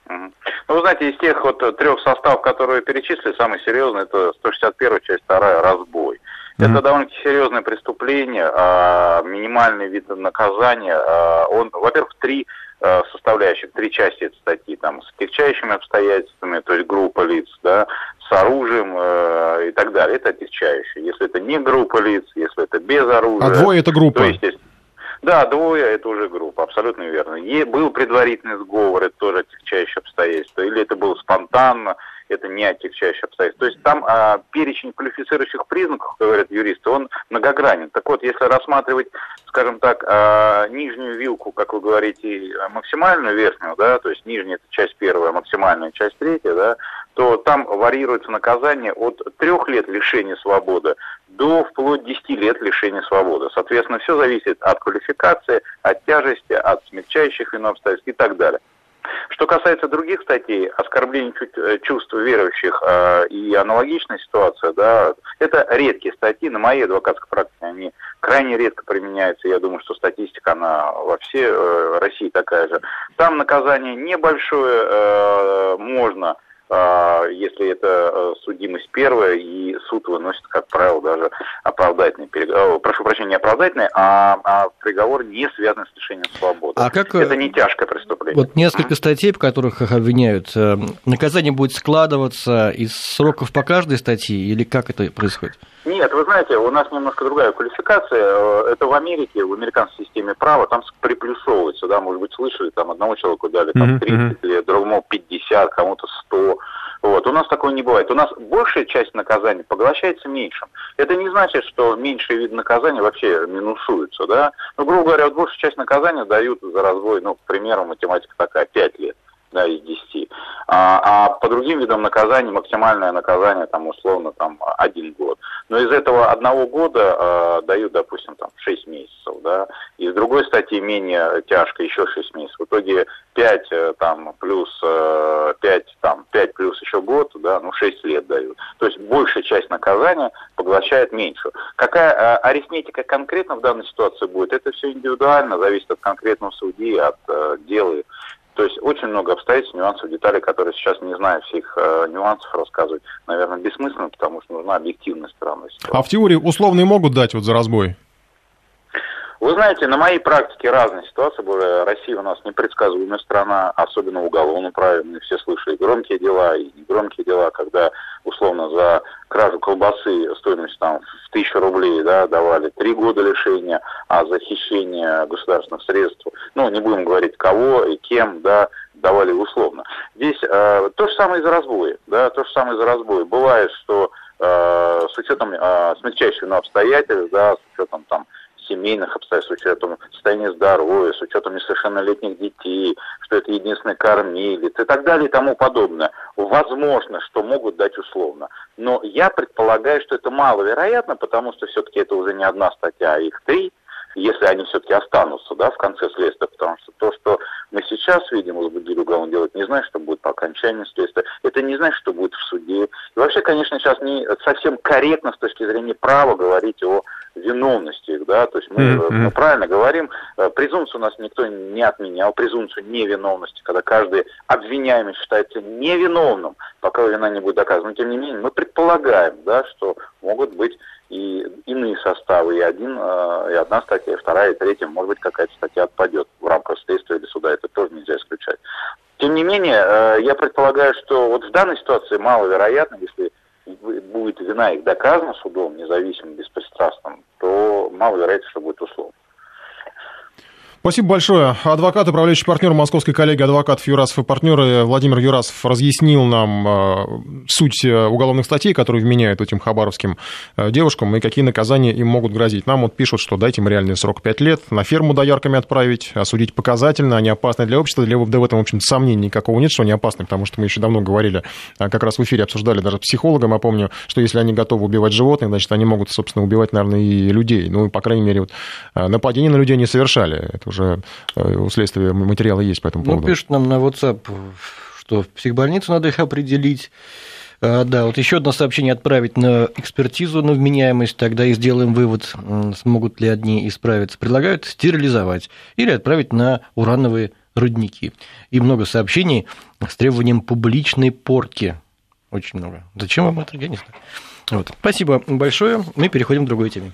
G: Ну, вы знаете, из тех вот трех составов, которые перечислили, самый серьезный это 161 часть 2 разбой. Mm-hmm. Это довольно-таки серьезное преступление, а минимальный вид наказания, а, он, во-первых, три а, составляющих, три части этой статьи, там, с отягчающими обстоятельствами, то есть группа лиц, да, с оружием э, и так далее. Это отягчающее. Если это не группа лиц, если это без оружия.
C: А двое это группа?
G: То, естественно, да, двое это уже группа, абсолютно верно. И был предварительный сговор, это тоже отягчающее обстоятельство. Или это было спонтанно, это не отягчающее обстоятельство. То есть там а, перечень квалифицирующих признаков, как говорят юристы, он многогранен. Так вот, если рассматривать, скажем так, а, нижнюю вилку, как вы говорите, максимальную верхнюю, да, то есть нижняя это часть первая, максимальная часть третья, да, то там варьируется наказание от трех лет лишения свободы до вплоть 10 лет лишения свободы. Соответственно, все зависит от квалификации, от тяжести, от смягчающих вину обстоятельств и так далее. Что касается других статей, оскорбление э, чувств верующих э, и аналогичная ситуация, да, это редкие статьи, на моей адвокатской практике они крайне редко применяются, я думаю, что статистика, она во всей э, России такая же. Там наказание небольшое, э, можно если это э, судимость первая, и суд выносит, как правило, даже оправдательный переговор. Прошу прощения, не оправдательный, а, а приговор не связан с лишением свободы.
B: А как...
G: Это не тяжкое преступление.
B: Вот несколько статей, по которых их обвиняют. Э, наказание будет складываться из сроков по каждой статье, или как это происходит?
G: Нет, вы знаете, у нас немножко другая квалификация. Э, это в Америке, в американской системе права, там приплюсовывается, да, может быть, слышали, там одному человеку дали там 30 лет, другому 50, кому-то 100. Вот. У нас такого не бывает. У нас большая часть наказания поглощается меньшим. Это не значит, что меньший вид наказания вообще минусуется, да. Ну, грубо говоря, вот большую часть наказания дают за разбой, ну, к примеру, математика такая, 5 лет да, из 10. А, а по другим видам наказаний максимальное наказание там условно там один год. Но из этого одного года э, дают, допустим, там 6 месяцев, да, из другой статьи менее тяжко еще 6 месяцев. В итоге 5 э, там плюс э, 5 там 5 плюс еще год, да, ну 6 лет дают. То есть большая часть наказания поглощает меньше. Какая э, арифметика конкретно в данной ситуации будет, это все индивидуально, зависит от конкретного судьи, от э, дела то есть очень много обстоятельств, нюансов, деталей, которые сейчас, не знаю всех э, нюансов, рассказывать, наверное, бессмысленно, потому что нужна объективная сторона.
C: А в теории условные могут дать вот за разбой?
G: Вы знаете, на моей практике разные ситуации были. Россия у нас непредсказуемая страна, особенно праве. Мы все слышали громкие дела и негромкие дела, когда условно за кражу колбасы стоимостью там в тысячу рублей да, давали три года лишения, а за хищение государственных средств, ну, не будем говорить кого и кем, да, давали условно. Здесь э, то же самое из-за разбоя, да, то же самое из-за разбоя. Бывает, что э, с учетом э, смягчающих обстоятельств, да, с учетом там семейных обстоятельств, с учетом состояния здоровья, с учетом несовершеннолетних детей, что это единственный кормилец и так далее и тому подобное. Возможно, что могут дать условно. Но я предполагаю, что это маловероятно, потому что все-таки это уже не одна статья, а их три если они все-таки останутся да, в конце следствия, потому что то, что мы сейчас видим, возбудили уголовное дело, не знаю, что будет по окончании следствия, это не знает, что будет в суде. И вообще, конечно, сейчас не совсем корректно с точки зрения права говорить о виновности их, да, то есть мы, mm-hmm. мы правильно говорим, э, презумпцию у нас никто не отменял, презумпцию невиновности, когда каждый обвиняемый считается невиновным, пока вина не будет доказана. Но тем не менее, мы предполагаем, да, что могут быть и иные составы, и, один, э, и одна статья, и вторая, и третья, может быть, какая-то статья отпадет в рамках следствия или суда, это тоже нельзя исключать. Тем не менее, э, я предполагаю, что вот в данной ситуации маловероятно, если будет вина их доказана судом, независимым, беспристрастным, то маловероятно, что будет условно.
C: Спасибо большое. Адвокат, управляющий партнер московской коллеги адвокатов Юрасов и партнеры Владимир Юрасов разъяснил нам э, суть э, уголовных статей, которые вменяют этим хабаровским э, девушкам, и какие наказания им могут грозить. Нам вот пишут, что дайте им реальный срок 5 лет, на ферму доярками отправить, осудить показательно, они опасны для общества. Для, да в этом, в общем сомнений никакого нет, что они опасны, потому что мы еще давно говорили, как раз в эфире обсуждали даже с психологом, я помню, что если они готовы убивать животных, значит, они могут, собственно, убивать, наверное, и людей. Ну, по крайней мере, вот, нападение на людей не совершали. Это уже э, у следствия материалы есть по этому ну, поводу.
B: Ну, пишут нам на WhatsApp, что в психбольницу надо их определить. А, да, вот еще одно сообщение отправить на экспертизу на вменяемость, тогда и сделаем вывод, смогут ли одни исправиться. Предлагают стерилизовать или отправить на урановые рудники. И много сообщений с требованием публичной порки. Очень много. Зачем вам это? Я не знаю. Вот. Спасибо большое. Мы переходим к другой теме.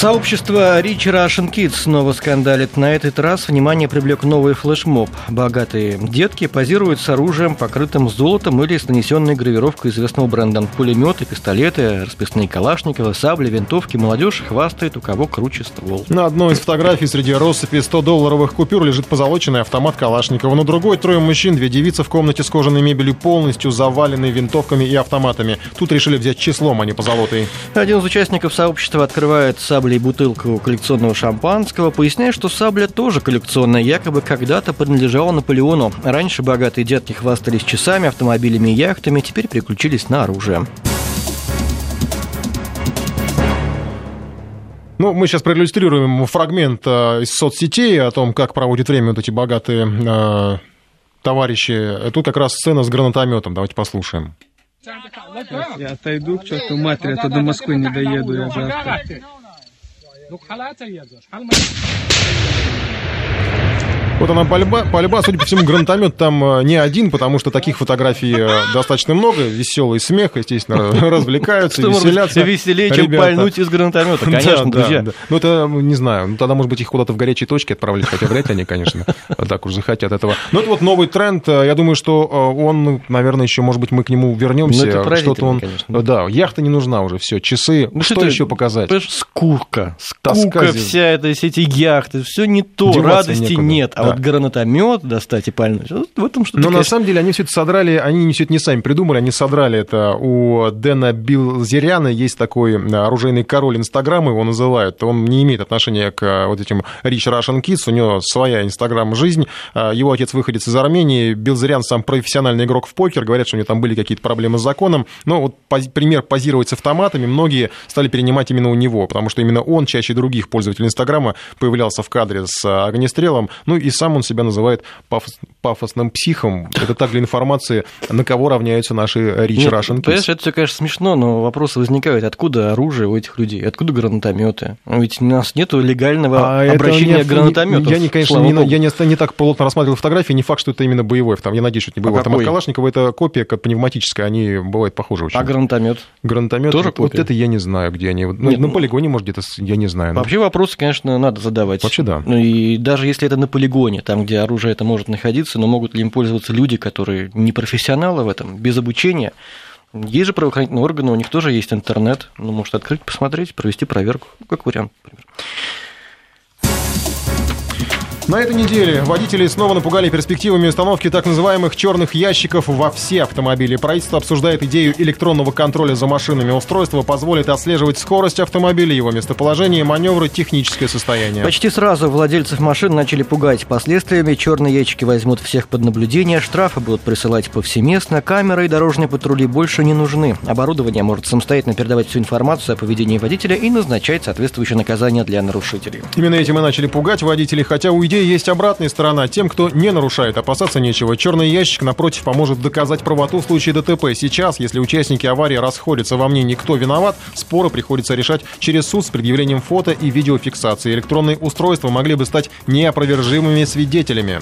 B: Сообщество Rich Russian Kids снова скандалит. На этот раз внимание привлек новый флешмоб. Богатые детки позируют с оружием, покрытым золотом или с нанесенной гравировкой известного бренда. Пулеметы, пистолеты, расписные калашниковы, сабли, винтовки. Молодежь хвастает, у кого круче ствол.
C: На одной из фотографий среди россыпи 100-долларовых купюр лежит позолоченный автомат Калашникова. На другой трое мужчин, две девицы в комнате с кожаной мебелью, полностью заваленной винтовками и автоматами. Тут решили взять числом, а не позолотой.
B: Один из участников сообщества открывает саблю саблей бутылку коллекционного шампанского, поясняя, что сабля тоже коллекционная, якобы когда-то принадлежала Наполеону. Раньше богатые детки хвастались часами, автомобилями и яхтами, теперь переключились на оружие.
C: Ну, мы сейчас проиллюстрируем фрагмент э, из соцсетей о том, как проводят время вот эти богатые э, товарищи. Тут как раз сцена с гранатометом. Давайте послушаем.
H: Я отойду к черту матери, а то до Москвы не доеду я завтра. Nuk halata jezësh, halma.
C: Вот она пальба, пальба, судя по всему, гранатомет там э, не один, потому что таких фотографий э, достаточно много, веселый смех, естественно, развлекаются, веселятся.
B: Веселее, чем пальнуть из гранатомета, конечно, друзья.
C: Ну, это, не знаю, ну, тогда, может быть, их куда-то в горячие точки отправлять, хотя вряд ли они, конечно, так уж захотят этого. Но это вот новый тренд, э, я думаю, что он, ну, наверное, еще, может быть, мы к нему вернемся.
B: Ну, Что-то он,
C: да, яхта не нужна уже, все, часы, ну, что еще показать?
B: Скука, скука вся эта, все эти яхты, все не то, радости нет, а вот гранатомет достать и пальнуть. Вот в этом что-то.
C: Но конечно... на самом деле они все это содрали, они все это не сами придумали, они содрали это у Дэна Билзеряна, есть такой э, оружейный король Инстаграма, его называют. Он не имеет отношения к э, вот этим Rich Russian Kids, у него своя Инстаграм-жизнь. Э, его отец выходец из Армении, Билзерян сам профессиональный игрок в покер, говорят, что у него там были какие-то проблемы с законом. Но вот пример позировать с автоматами многие стали перенимать именно у него, потому что именно он чаще других пользователей Инстаграма появлялся в кадре с огнестрелом. Ну и сам он себя называет пафос, пафосным психом. Это так для информации, на кого равняются наши Rich Нет, Russian
B: Понимаешь, это все, конечно, смешно, но вопросы возникают. Откуда оружие у этих людей? Откуда гранатометы? Ведь у нас нет легального а обращения не, гранатометов.
C: Я, не, конечно, не, я не, не так плотно рассматривал фотографии, не факт, что это именно боевой. Там, я надеюсь, что это не боевой. А автомат Калашникова это копия как пневматическая, они бывают похожи очень.
B: А гранатомет?
C: Гранатомет тоже вот, вот это я не знаю, где они. Ну, Нет, на ну, полигоне, может, где-то я не знаю.
B: Вообще вопросы, конечно, надо задавать.
C: Вообще да.
B: Ну и даже если это на полигоне, там, где оружие это может находиться, но могут ли им пользоваться люди, которые не профессионалы в этом, без обучения. Есть же правоохранительные органы, у них тоже есть интернет, ну, может открыть, посмотреть, провести проверку, как вариант, например.
C: На этой неделе водители снова напугали перспективами установки так называемых черных ящиков во все автомобили. Правительство обсуждает идею электронного контроля за машинами. Устройство позволит отслеживать скорость автомобиля, его местоположение, маневры, техническое состояние.
B: Почти сразу владельцев машин начали пугать последствиями. Черные ящики возьмут всех под наблюдение, штрафы будут присылать повсеместно, камеры и дорожные патрули больше не нужны. Оборудование может самостоятельно передавать всю информацию о поведении водителя и назначать соответствующее наказание для нарушителей.
C: Именно этим и начали пугать водителей, хотя у идеи есть обратная сторона. Тем, кто не нарушает, опасаться нечего. Черный ящик, напротив, поможет доказать правоту в случае ДТП. Сейчас, если участники аварии расходятся во мнении, кто виноват, споры приходится решать через суд с предъявлением фото и видеофиксации. Электронные устройства могли бы стать неопровержимыми свидетелями.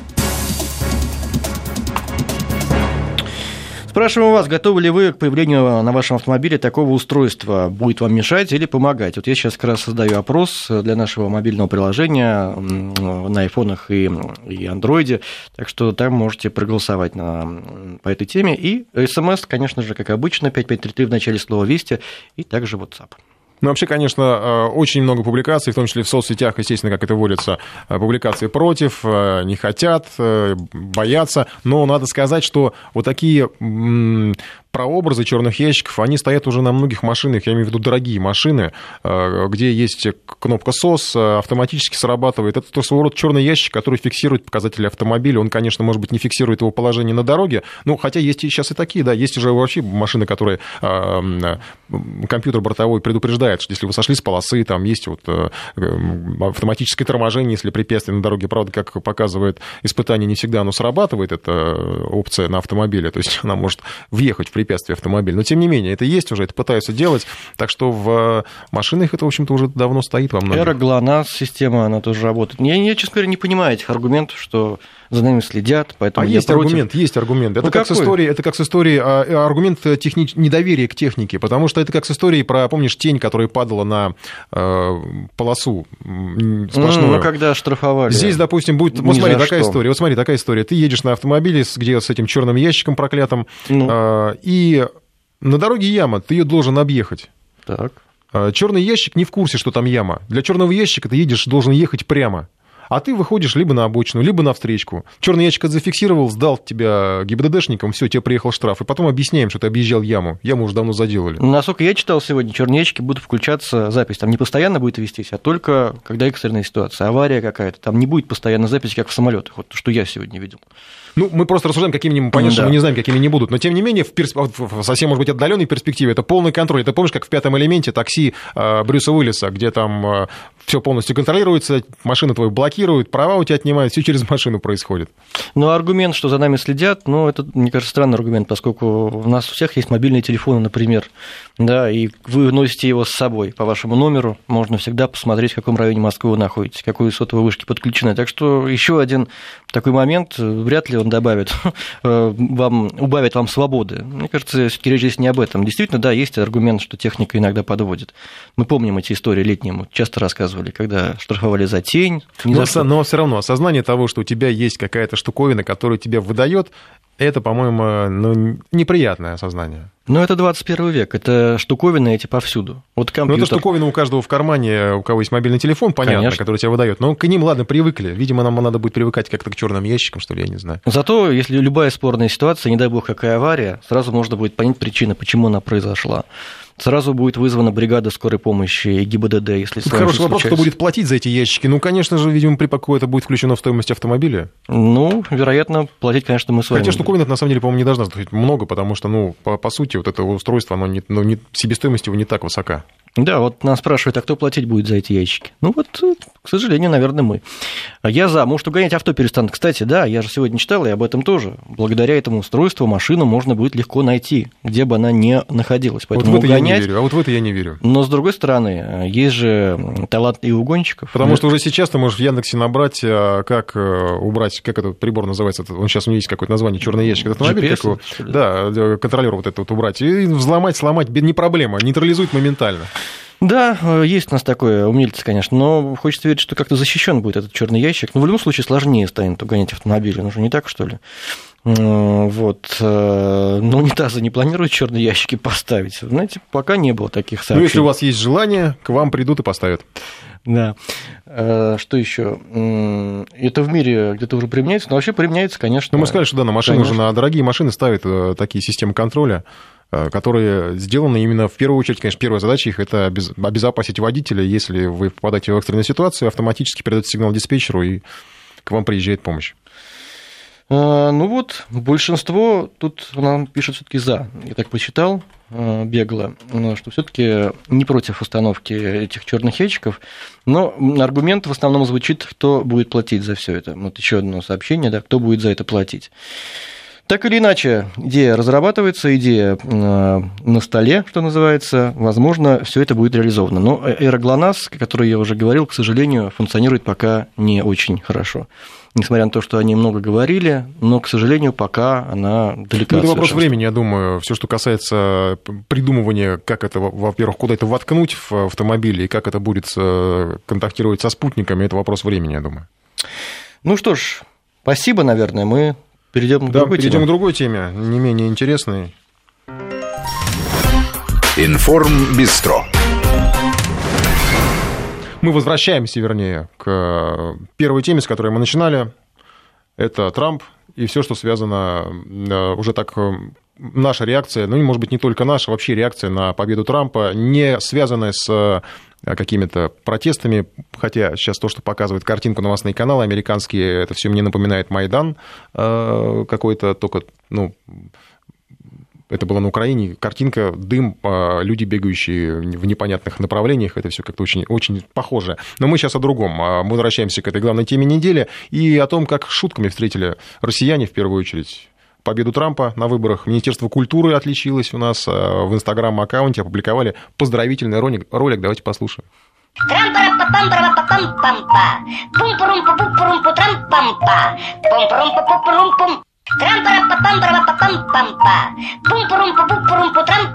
B: Спрашиваем вас, готовы ли вы к появлению на вашем автомобиле такого устройства? Будет вам мешать или помогать? Вот я сейчас как раз создаю опрос для нашего мобильного приложения на айфонах и, и андроиде, так что там можете проголосовать на, по этой теме. И смс, конечно же, как обычно, 5533 в начале слова «Вести» и также WhatsApp.
C: Ну, вообще, конечно, э, очень много публикаций, в том числе в соцсетях, естественно, как это водится, э, публикации против, э, не хотят, боятся. Но надо сказать, что вот такие прообразы черных ящиков, они стоят уже на многих машинах, я имею в виду дорогие машины, где есть кнопка SOS, автоматически срабатывает. Это своего рода черный ящик, который фиксирует показатели автомобиля. Он, конечно, может быть, не фиксирует его положение на дороге, ну, хотя есть сейчас и такие, да, есть уже вообще машины, которые компьютер бортовой предупреждает что если вы сошли с полосы, там есть вот э, автоматическое торможение, если препятствие на дороге, правда, как показывает испытание, не всегда оно срабатывает, эта опция на автомобиле, то есть она может въехать в препятствие автомобиля. Но, тем не менее, это есть уже, это пытаются делать, так что в машинах это, в общем-то, уже давно стоит во многих.
B: Эра, ГЛОНАСС, система, она тоже работает. Я, я, честно говоря, не понимаю этих аргументов, что за нами следят, поэтому
C: а
B: я
C: есть
B: против.
C: аргумент, есть аргумент. Это ну, как с историей, это как с историей, а, э, аргумент техни... недоверия к технике, потому что это как с историей про, помнишь, тень, которая падала на э, полосу сплошную.
B: Ну, когда штрафовали.
C: Здесь, допустим, будет, вот смотри, такая что. история, вот смотри, такая история. Ты едешь на автомобиле, где с этим черным ящиком проклятым, ну. э, и на дороге яма, ты ее должен объехать.
B: Так.
C: Э, Черный ящик не в курсе, что там яма. Для черного ящика ты едешь, должен ехать прямо а ты выходишь либо на обочину, либо на встречку. Черный ящик зафиксировал, сдал тебя ГИБДДшникам, все, тебе приехал штраф, и потом объясняем, что ты объезжал яму. Яму уже давно заделали.
B: Насколько я читал сегодня, черные ящики будут включаться запись. Там не постоянно будет вестись, а только когда экстренная ситуация, авария какая-то. Там не будет постоянно запись, как в самолетах, вот что я сегодня видел.
C: Ну, мы просто рассуждаем, какими мы понятно, да. мы не знаем, какими не будут. Но тем не менее, в, персп... в совсем, может быть, отдаленной перспективе это полный контроль. Это помнишь, как в пятом элементе такси э, Брюса Уиллиса, где там э, все полностью контролируется, машина твою блокирует, права у тебя отнимают, все через машину происходит.
B: Ну, аргумент, что за нами следят, ну, это, мне кажется, странный аргумент, поскольку у нас у всех есть мобильные телефоны, например, да, и вы носите его с собой по вашему номеру, можно всегда посмотреть, в каком районе Москвы вы находитесь, какой сотовой вышки подключены. Так что еще один такой момент, вряд ли он добавит э, вам, убавит вам свободы. Мне кажется, все-таки речь здесь не об этом. Действительно, да, есть аргумент, что техника иногда подводит. Мы помним эти истории летние, мы часто рассказывали, когда штрафовали за тень.
C: Но, за но все равно осознание того, что у тебя есть какая-то штуковина, которая тебя выдает, это, по-моему, ну, неприятное осознание.
B: Ну, это 21 век, это штуковины эти повсюду. Вот компьютер...
C: Ну, это штуковина у каждого в кармане, у кого есть мобильный телефон, понятно, Конечно. который тебя выдает. Но к ним, ладно, привыкли. Видимо, нам надо будет привыкать как-то к черным ящикам, что ли, я не знаю.
B: Зато, если любая спорная ситуация, не дай бог, какая авария, сразу можно будет понять причину, почему она произошла сразу будет вызвана бригада скорой помощи и ГИБДД, если
C: Хороший вопрос, случается. кто будет платить за эти ящики? Ну, конечно же, видимо, припаку это будет включено в стоимость автомобиля.
B: Ну, вероятно, платить, конечно, мы с вами.
C: Хотя штуковина, на самом деле, по-моему, не должна стоить много, потому что, ну, по, по сути, вот это устройство, оно не, ну, не, себестоимость его не так высока.
B: Да, вот нас спрашивают, а кто платить будет за эти ящики? Ну вот, к сожалению, наверное, мы. Я за. Может, угонять авто перестанут. Кстати, да, я же сегодня читал и об этом тоже. Благодаря этому устройству машину можно будет легко найти, где бы она ни находилась.
C: Поэтому вот в это угонять... я не верю, а вот в это я не верю.
B: Но, с другой стороны, есть же талант и угонщиков.
C: Потому что уже сейчас ты можешь в Яндексе набрать, а, как э, убрать, как этот прибор называется, он сейчас у него есть какое-то название, черный ящик, этот автомобиль, GPS, его, да, э, контролер вот этот вот убрать, и взломать, сломать, не проблема, нейтрализует моментально.
B: Да, э, есть у нас такое, умельцы, конечно, но хочется верить, что как-то защищен будет этот черный ящик. Но в любом случае сложнее станет угонять автомобили, ну же не так, что ли? Вот. Э, но унитазы не планируют черные ящики поставить. Знаете, пока не было таких сообщений.
C: Ну, если у вас есть желание, к вам придут и поставят.
B: Да. Э, что еще? Это в мире где-то уже применяется, но вообще применяется, конечно.
C: Ну, мы сказали, что да, на машины уже на дорогие машины ставят такие системы контроля. Э, которые сделаны именно в первую очередь, конечно, первая задача их это обезопасить водителя. Если вы попадаете в экстренную ситуацию, автоматически передает сигнал диспетчеру, и к вам приезжает помощь.
B: Э, ну вот, большинство тут нам пишет все-таки за. Я так посчитал э, бегло, что все-таки не против установки этих черных ящиков, но аргумент в основном звучит, кто будет платить за все это. Вот еще одно сообщение, да, кто будет за это платить. Так или иначе, идея разрабатывается, идея э, на столе, что называется. Возможно, все это будет реализовано. Но эра ГЛОНАСС, о которой я уже говорил, к сожалению, функционирует пока не очень хорошо. Несмотря на то, что они много говорили, но, к сожалению, пока она далека ну,
C: Это вопрос времени, я думаю. Все, что касается придумывания, как это, во-первых, куда это воткнуть в автомобиле и как это будет э, контактировать со спутниками, это вопрос времени, я думаю.
B: Ну что ж, спасибо, наверное. Мы Перейдем к
C: да,
B: другой
C: перейдем теме. к другой теме, не менее интересной.
A: Информ Бистро.
C: Мы возвращаемся, вернее, к первой теме, с которой мы начинали. Это Трамп и все, что связано э, уже так э, наша реакция, ну, может быть, не только наша, вообще реакция на победу Трампа, не связанная с э, какими-то протестами, хотя сейчас то, что показывает картинку новостные каналы американские, это все мне напоминает Майдан какой-то, только, ну, это было на Украине, картинка, дым, а, люди, бегающие в непонятных направлениях, это все как-то очень, очень похоже. Но мы сейчас о другом. Мы возвращаемся к этой главной теме недели и о том, как шутками встретили россияне в первую очередь победу Трампа на выборах. Министерство культуры отличилось у нас а, в инстаграм-аккаунте, опубликовали поздравительный ролик. ролик. Давайте послушаем. Трам-пара-па-пам-пара-па-пам-па. Пум-пурум-пу-пум-пурум-пу-трам-пам-па. Пум-пурум-пу-пу-пум-пум.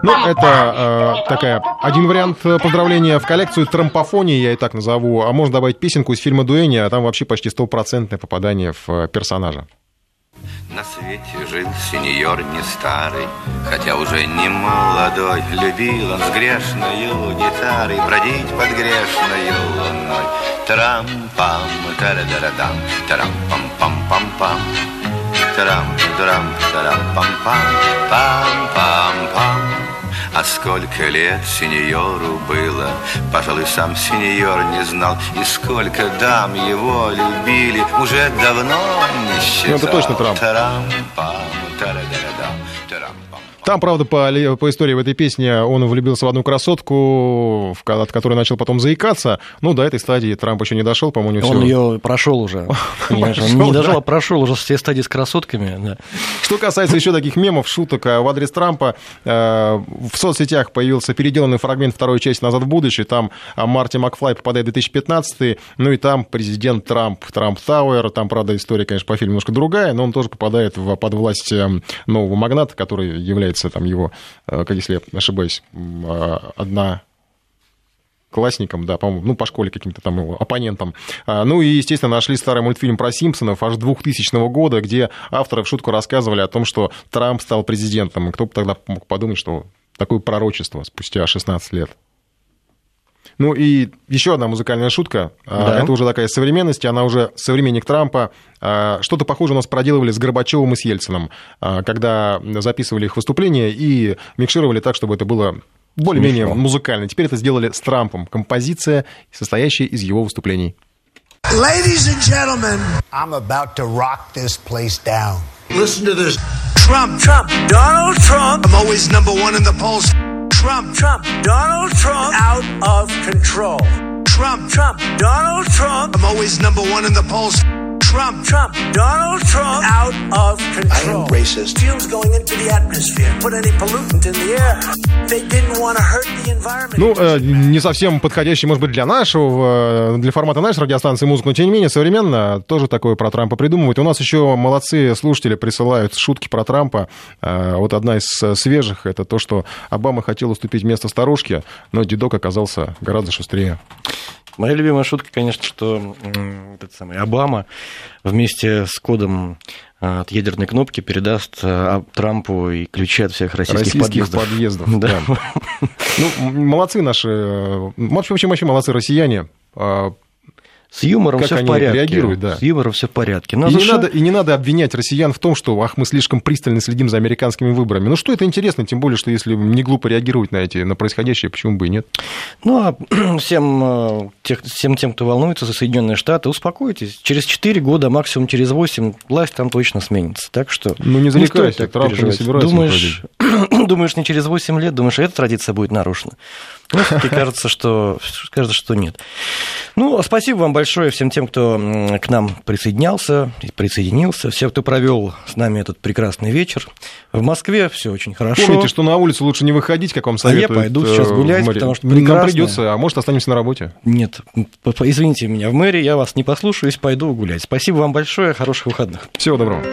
C: Ну, это э, такая один вариант поздравления в коллекцию трампофонии, я и так назову. А можно добавить песенку из фильма Дуэни, а там вообще почти стопроцентное попадание в персонажа. На свете жил сеньор не старый, Хотя уже не молодой, Любил он с грешною гитарой Бродить под грешною луной. Трам-пам, тарадарадам, тарам-пам-пам-пам-пам. Тарам, тарам, тарам, А сколько лет сеньору было, пожалуй, сам сеньор не знал, и сколько дам его любили, уже давно не считал. Ну, это точно Трамп. Пам, тарам, там, правда, по, по истории в этой песне он влюбился в одну красотку, от которой начал потом заикаться. Ну, до этой стадии Трамп еще не дошел, по-моему,
B: Он все... ее прошел уже. Он не дошел, а прошел уже все стадии с красотками.
C: Что касается еще таких мемов, шуток э, в адрес Трампа, э, в соцсетях появился переделанный фрагмент второй части «Назад в будущее». Там э, Марти Макфлай попадает в 2015 ну и там президент Трамп, Трамп Тауэр. Там, правда, история, конечно, по фильму немножко другая, но он тоже попадает под власть нового магната, который является является там его, э, как если я ошибаюсь, а, одна классником, да, по-моему, ну, по школе каким-то там его оппонентом. А, ну и, естественно, нашли старый мультфильм про Симпсонов аж 2000 года, где авторы в шутку рассказывали о том, что Трамп стал президентом. И кто бы тогда мог подумать, что такое пророчество спустя 16 лет. Ну и еще одна музыкальная шутка. А, да. Это уже такая современность, она уже современник Трампа. А, что-то похожее у нас проделывали с Горбачевым и с Ельцином, а, когда записывали их выступления и микшировали так, чтобы это было более-менее музыкально. Теперь это сделали с Трампом. Композиция, состоящая из его выступлений. Ladies and gentlemen, I'm about to rock this place down. Listen to this. Trump, Trump, Donald Trump. I'm always number one in the polls. Trump, Trump, Donald Trump out of control. Trump, Trump, Donald Trump. I'm always number one in the polls. Trump, Trump, Donald Trump out of racist. Fumes going into the atmosphere. Put any pollutant in the air. They didn't want to hurt the environment. Ну, э, не совсем подходящий, может быть, для нашего, э, для формата нашей радиостанции музыку, но тем не менее современно тоже такое про Трампа придумывают. У нас еще молодцы слушатели присылают шутки про Трампа. Э, вот одна из свежих, это то, что Обама хотел уступить место старушке, но дедок оказался гораздо шустрее.
B: Моя любимая шутка, конечно, что этот самый Обама вместе с кодом от ядерной кнопки передаст а, Трампу и ключи от всех российских, российских подъездов.
C: подъездов да. Да. Ну, молодцы наши, вообще, вообще, вообще молодцы россияне.
B: С юмором как все в порядке. реагируют, да. С юмором все в порядке.
C: Но и, не надо, и не надо обвинять россиян в том, что ах, мы слишком пристально следим за американскими выборами. Ну что это интересно, тем более, что если не глупо реагировать на эти, на происходящее, почему бы и нет?
B: Ну а всем, э, тех, всем тем, кто волнуется за Соединенные Штаты, успокойтесь. Через 4 года, максимум через 8, власть там точно сменится. Так что
C: ну не зарекайся, Трамп не собирается
B: думаешь, думаешь, не через 8 лет, думаешь, эта традиция будет нарушена. Ну, все-таки кажется, что, кажется, что нет. Ну, спасибо вам большое всем тем, кто к нам присоединялся, присоединился, всем, кто провел с нами этот прекрасный вечер. В Москве все очень хорошо.
C: Помните, что на улицу лучше не выходить, как вам советуют.
B: А я пойду сейчас э, гулять, потому что
C: прекрасно. Нам придется, а может, останемся на работе?
B: Нет, извините меня, в мэрии я вас не послушаюсь, пойду гулять. Спасибо вам большое, хороших выходных.
C: Всего доброго.